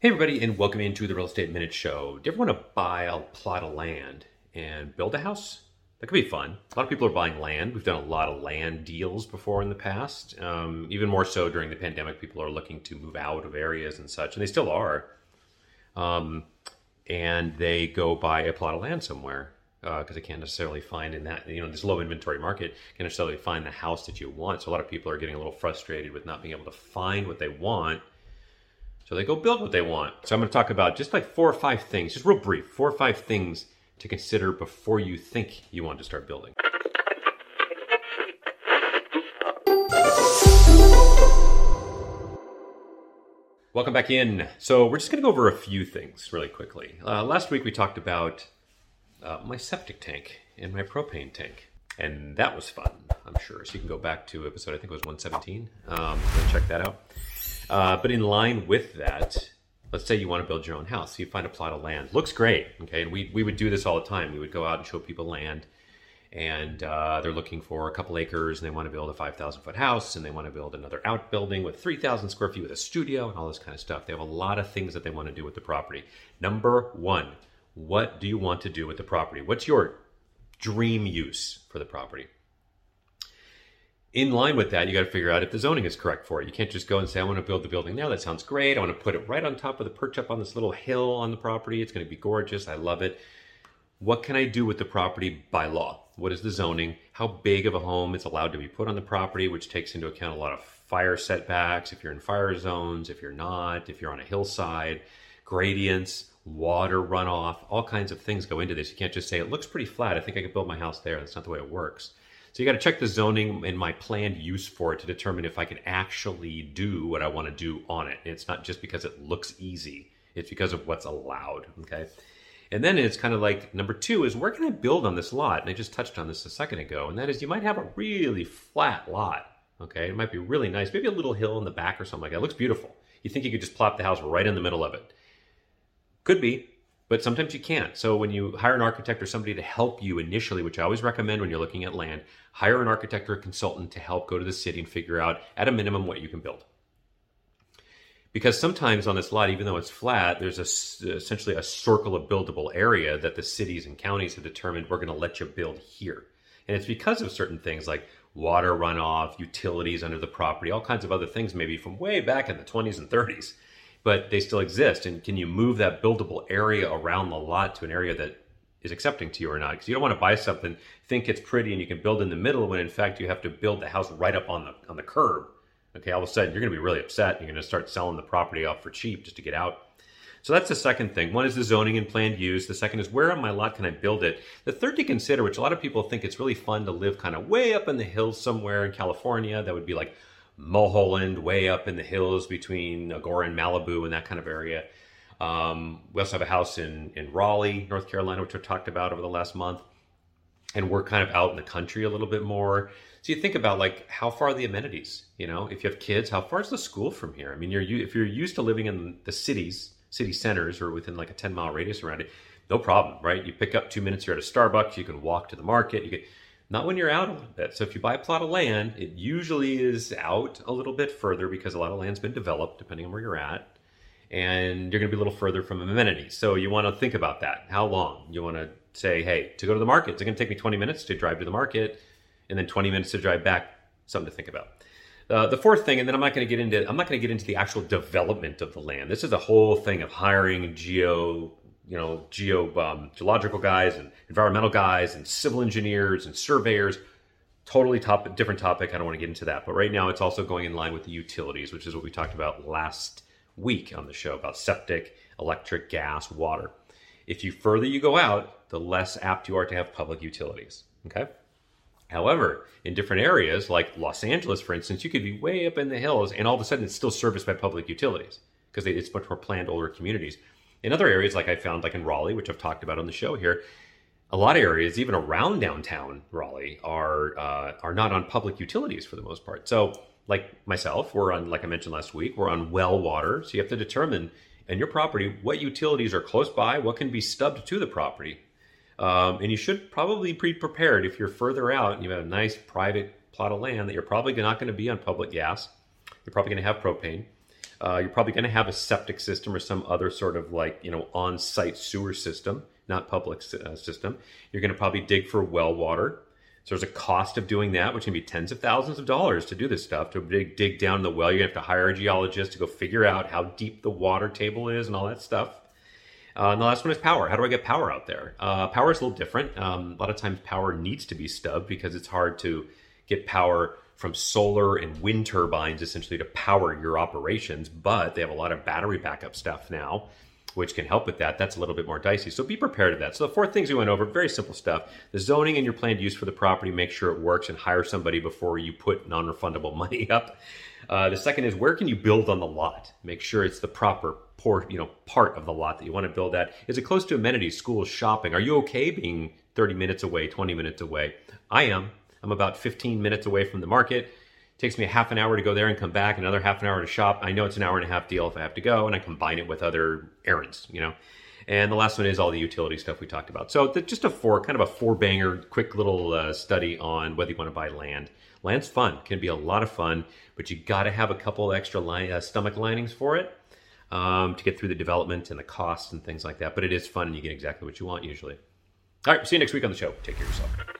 Hey, everybody, and welcome into the Real Estate Minute Show. Do you ever want to buy a plot of land and build a house? That could be fun. A lot of people are buying land. We've done a lot of land deals before in the past. Um, even more so during the pandemic, people are looking to move out of areas and such, and they still are. Um, and they go buy a plot of land somewhere because uh, they can't necessarily find in that you know this low inventory market can't necessarily find the house that you want. So a lot of people are getting a little frustrated with not being able to find what they want so they go build what they want. So I'm going to talk about just like four or five things, just real brief, four or five things to consider before you think you want to start building. Welcome back in. So we're just going to go over a few things really quickly. Uh, last week we talked about uh, my septic tank and my propane tank, and that was fun. I'm sure. So you can go back to episode I think it was 117. Um, and check that out. Uh, but in line with that, let's say you want to build your own house. So you find a plot of land. Looks great. Okay. And we, we would do this all the time. We would go out and show people land and uh, they're looking for a couple acres and they want to build a 5,000 foot house and they want to build another outbuilding with 3,000 square feet with a studio and all this kind of stuff. They have a lot of things that they want to do with the property. Number one, what do you want to do with the property? What's your dream use for the property? In line with that, you got to figure out if the zoning is correct for it. You can't just go and say, I want to build the building now. That sounds great. I want to put it right on top of the perch up on this little hill on the property. It's going to be gorgeous. I love it. What can I do with the property by law? What is the zoning? How big of a home is allowed to be put on the property, which takes into account a lot of fire setbacks, if you're in fire zones, if you're not, if you're on a hillside, gradients, water runoff, all kinds of things go into this. You can't just say, it looks pretty flat. I think I could build my house there. That's not the way it works. So you got to check the zoning and my planned use for it to determine if I can actually do what I want to do on it. It's not just because it looks easy, it's because of what's allowed. Okay. And then it's kind of like number two is where can I build on this lot? And I just touched on this a second ago. And that is you might have a really flat lot. Okay. It might be really nice. Maybe a little hill in the back or something like that. It looks beautiful. You think you could just plop the house right in the middle of it. Could be but sometimes you can't. So when you hire an architect or somebody to help you initially, which I always recommend when you're looking at land, hire an architect or a consultant to help go to the city and figure out at a minimum what you can build. Because sometimes on this lot, even though it's flat, there's a, essentially a circle of buildable area that the cities and counties have determined we're going to let you build here. And it's because of certain things like water runoff, utilities under the property, all kinds of other things, maybe from way back in the 20s and 30s but they still exist. And can you move that buildable area around the lot to an area that is accepting to you or not? Because you don't want to buy something, think it's pretty, and you can build in the middle when in fact you have to build the house right up on the on the curb. Okay, all of a sudden you're going to be really upset. And you're going to start selling the property off for cheap just to get out. So that's the second thing. One is the zoning and planned use. The second is where on my lot can I build it? The third to consider, which a lot of people think it's really fun to live kind of way up in the hills somewhere in California, that would be like Mulholland, way up in the hills between Agoura and Malibu and that kind of area. Um, we also have a house in, in Raleigh, North Carolina, which we talked about over the last month. And we're kind of out in the country a little bit more. So you think about like how far are the amenities? You know, if you have kids, how far is the school from here? I mean, you're if you're used to living in the cities, city centers, or within like a ten mile radius around it, no problem, right? You pick up two minutes, you're at a Starbucks. You can walk to the market. You can not when you're out a little bit. So if you buy a plot of land, it usually is out a little bit further because a lot of land's been developed depending on where you're at. And you're going to be a little further from amenities. So you want to think about that. How long? You want to say, hey, to go to the market, it's going to take me 20 minutes to drive to the market and then 20 minutes to drive back. Something to think about. Uh, the fourth thing, and then I'm not going to get into I'm not going to get into the actual development of the land. This is a whole thing of hiring geo you know, geo um, geological guys and environmental guys and civil engineers and surveyors. Totally top different topic. I don't want to get into that, but right now it's also going in line with the utilities, which is what we talked about last week on the show about septic, electric, gas, water. If you further you go out, the less apt you are to have public utilities. Okay. However, in different areas like Los Angeles, for instance, you could be way up in the hills and all of a sudden it's still serviced by public utilities because it's much more planned older communities. In other areas, like I found, like in Raleigh, which I've talked about on the show here, a lot of areas, even around downtown Raleigh, are uh, are not on public utilities for the most part. So, like myself, we're on, like I mentioned last week, we're on well water. So you have to determine in your property what utilities are close by, what can be stubbed to the property, um, and you should probably be prepared if you're further out and you have a nice private plot of land that you're probably not going to be on public gas. You're probably going to have propane. Uh, you're probably going to have a septic system or some other sort of like, you know, on site sewer system, not public uh, system. You're going to probably dig for well water. So there's a cost of doing that, which can be tens of thousands of dollars to do this stuff. To dig, dig down the well, you have to hire a geologist to go figure out how deep the water table is and all that stuff. Uh, and the last one is power. How do I get power out there? Uh, power is a little different. Um, a lot of times, power needs to be stubbed because it's hard to get power from solar and wind turbines essentially to power your operations. But they have a lot of battery backup stuff now, which can help with that. That's a little bit more dicey. So be prepared of that. So the four things we went over, very simple stuff. The zoning and your planned use for the property, make sure it works and hire somebody before you put non-refundable money up. Uh, the second is where can you build on the lot? Make sure it's the proper port, you know, part of the lot that you want to build at. Is it close to amenities, schools, shopping? Are you okay being 30 minutes away, 20 minutes away? I am. I'm about 15 minutes away from the market. It takes me a half an hour to go there and come back, another half an hour to shop. I know it's an hour and a half deal if I have to go, and I combine it with other errands, you know. And the last one is all the utility stuff we talked about. So the, just a four, kind of a four banger, quick little uh, study on whether you want to buy land. Land's fun, can be a lot of fun, but you got to have a couple extra uh, stomach linings for it um, to get through the development and the costs and things like that. But it is fun, and you get exactly what you want usually. All right, see you next week on the show. Take care of yourself.